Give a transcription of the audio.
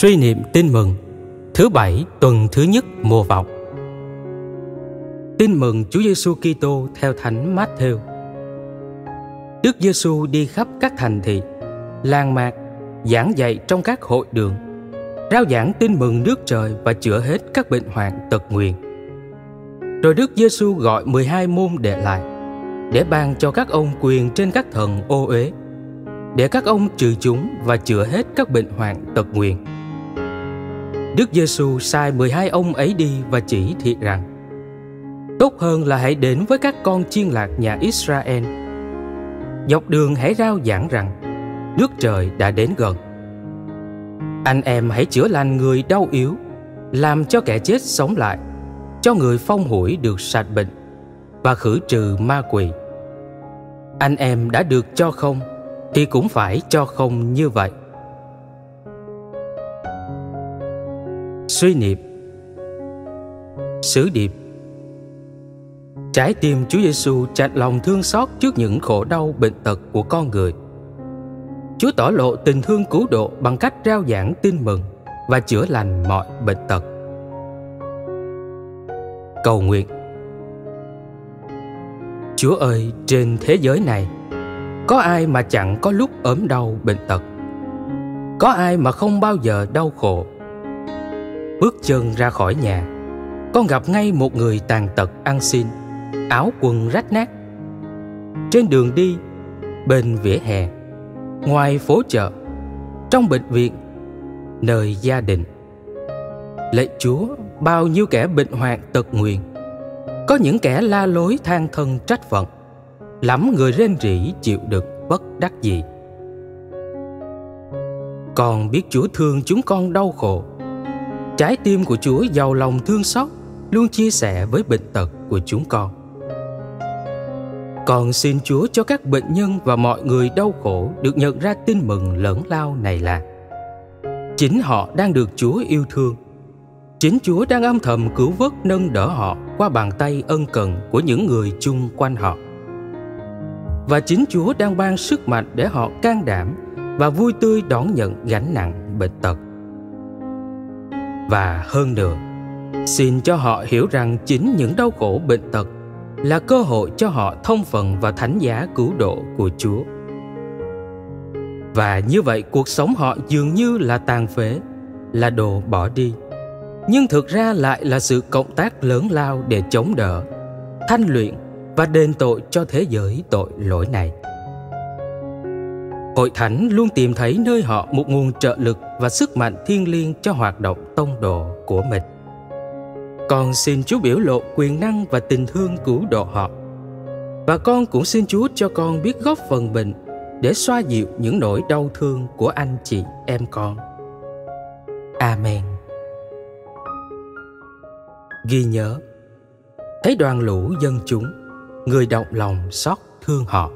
Suy niệm tin mừng Thứ bảy tuần thứ nhất mùa vọng Tin mừng Chúa Giêsu Kitô theo Thánh Matthew. Đức Giêsu đi khắp các thành thị, làng mạc, giảng dạy trong các hội đường, rao giảng tin mừng nước trời và chữa hết các bệnh hoạn tật nguyền. Rồi Đức Giêsu gọi 12 môn đệ lại để ban cho các ông quyền trên các thần ô uế để các ông trừ chúng và chữa hết các bệnh hoạn tật nguyền. Đức Giêsu sai 12 ông ấy đi và chỉ thị rằng, Tốt hơn là hãy đến với các con chiên lạc nhà Israel. Dọc đường hãy rao giảng rằng, Nước trời đã đến gần. Anh em hãy chữa lành người đau yếu, Làm cho kẻ chết sống lại, Cho người phong hủi được sạch bệnh Và khử trừ ma quỷ. Anh em đã được cho không Thì cũng phải cho không như vậy. Suy niệm Sứ điệp Trái tim Chúa Giêsu chặt lòng thương xót trước những khổ đau bệnh tật của con người. Chúa tỏ lộ tình thương cứu độ bằng cách rao giảng tin mừng và chữa lành mọi bệnh tật. Cầu nguyện Chúa ơi, trên thế giới này, có ai mà chẳng có lúc ốm đau bệnh tật? Có ai mà không bao giờ đau khổ? Bước chân ra khỏi nhà, con gặp ngay một người tàn tật ăn xin – áo quần rách nát. Trên đường đi bên vỉa hè ngoài phố chợ trong bệnh viện nơi gia đình. Lạy chúa bao nhiêu kẻ bệnh hoạn tật nguyền. Có những kẻ la lối than thân trách phận lắm người rên rỉ chịu đựng bất đắc dĩ. Con biết chúa thương chúng con đau khổ trái tim của chúa giàu lòng thương xót, luôn chia sẻ với bệnh tật của chúng con con xin Chúa cho các bệnh nhân và mọi người đau khổ được nhận ra tin mừng lớn lao này là, chính họ đang được Chúa yêu thương. Chính Chúa đang âm thầm cứu vớt nâng đỡ họ qua bàn tay ân cần của những người chung quanh họ. Và chính Chúa đang ban sức mạnh để họ can đảm và vui tươi đón nhận gánh nặng bệnh tật. Và hơn nữa, xin cho họ hiểu rằng chính những đau khổ bệnh tật là cơ hội cho họ thông phần và thánh giá cứu độ của Chúa. Và như vậy cuộc sống họ dường như là tàn phế, là đồ bỏ đi. Nhưng thực ra lại là sự cộng tác lớn lao để chống đỡ, thanh luyện và đền tội cho thế giới tội lỗi này. Hội thánh luôn tìm thấy nơi họ một nguồn trợ lực và sức mạnh thiêng liêng cho hoạt động tông đồ của mình. Con xin Chúa biểu lộ quyền năng và tình thương cứu độ họ. Và con cũng xin Chúa cho con biết góp phần mình để xoa dịu những nỗi đau thương của anh chị em con. Amen. Ghi nhớ, thấy đoàn lũ dân chúng, người động lòng xót thương họ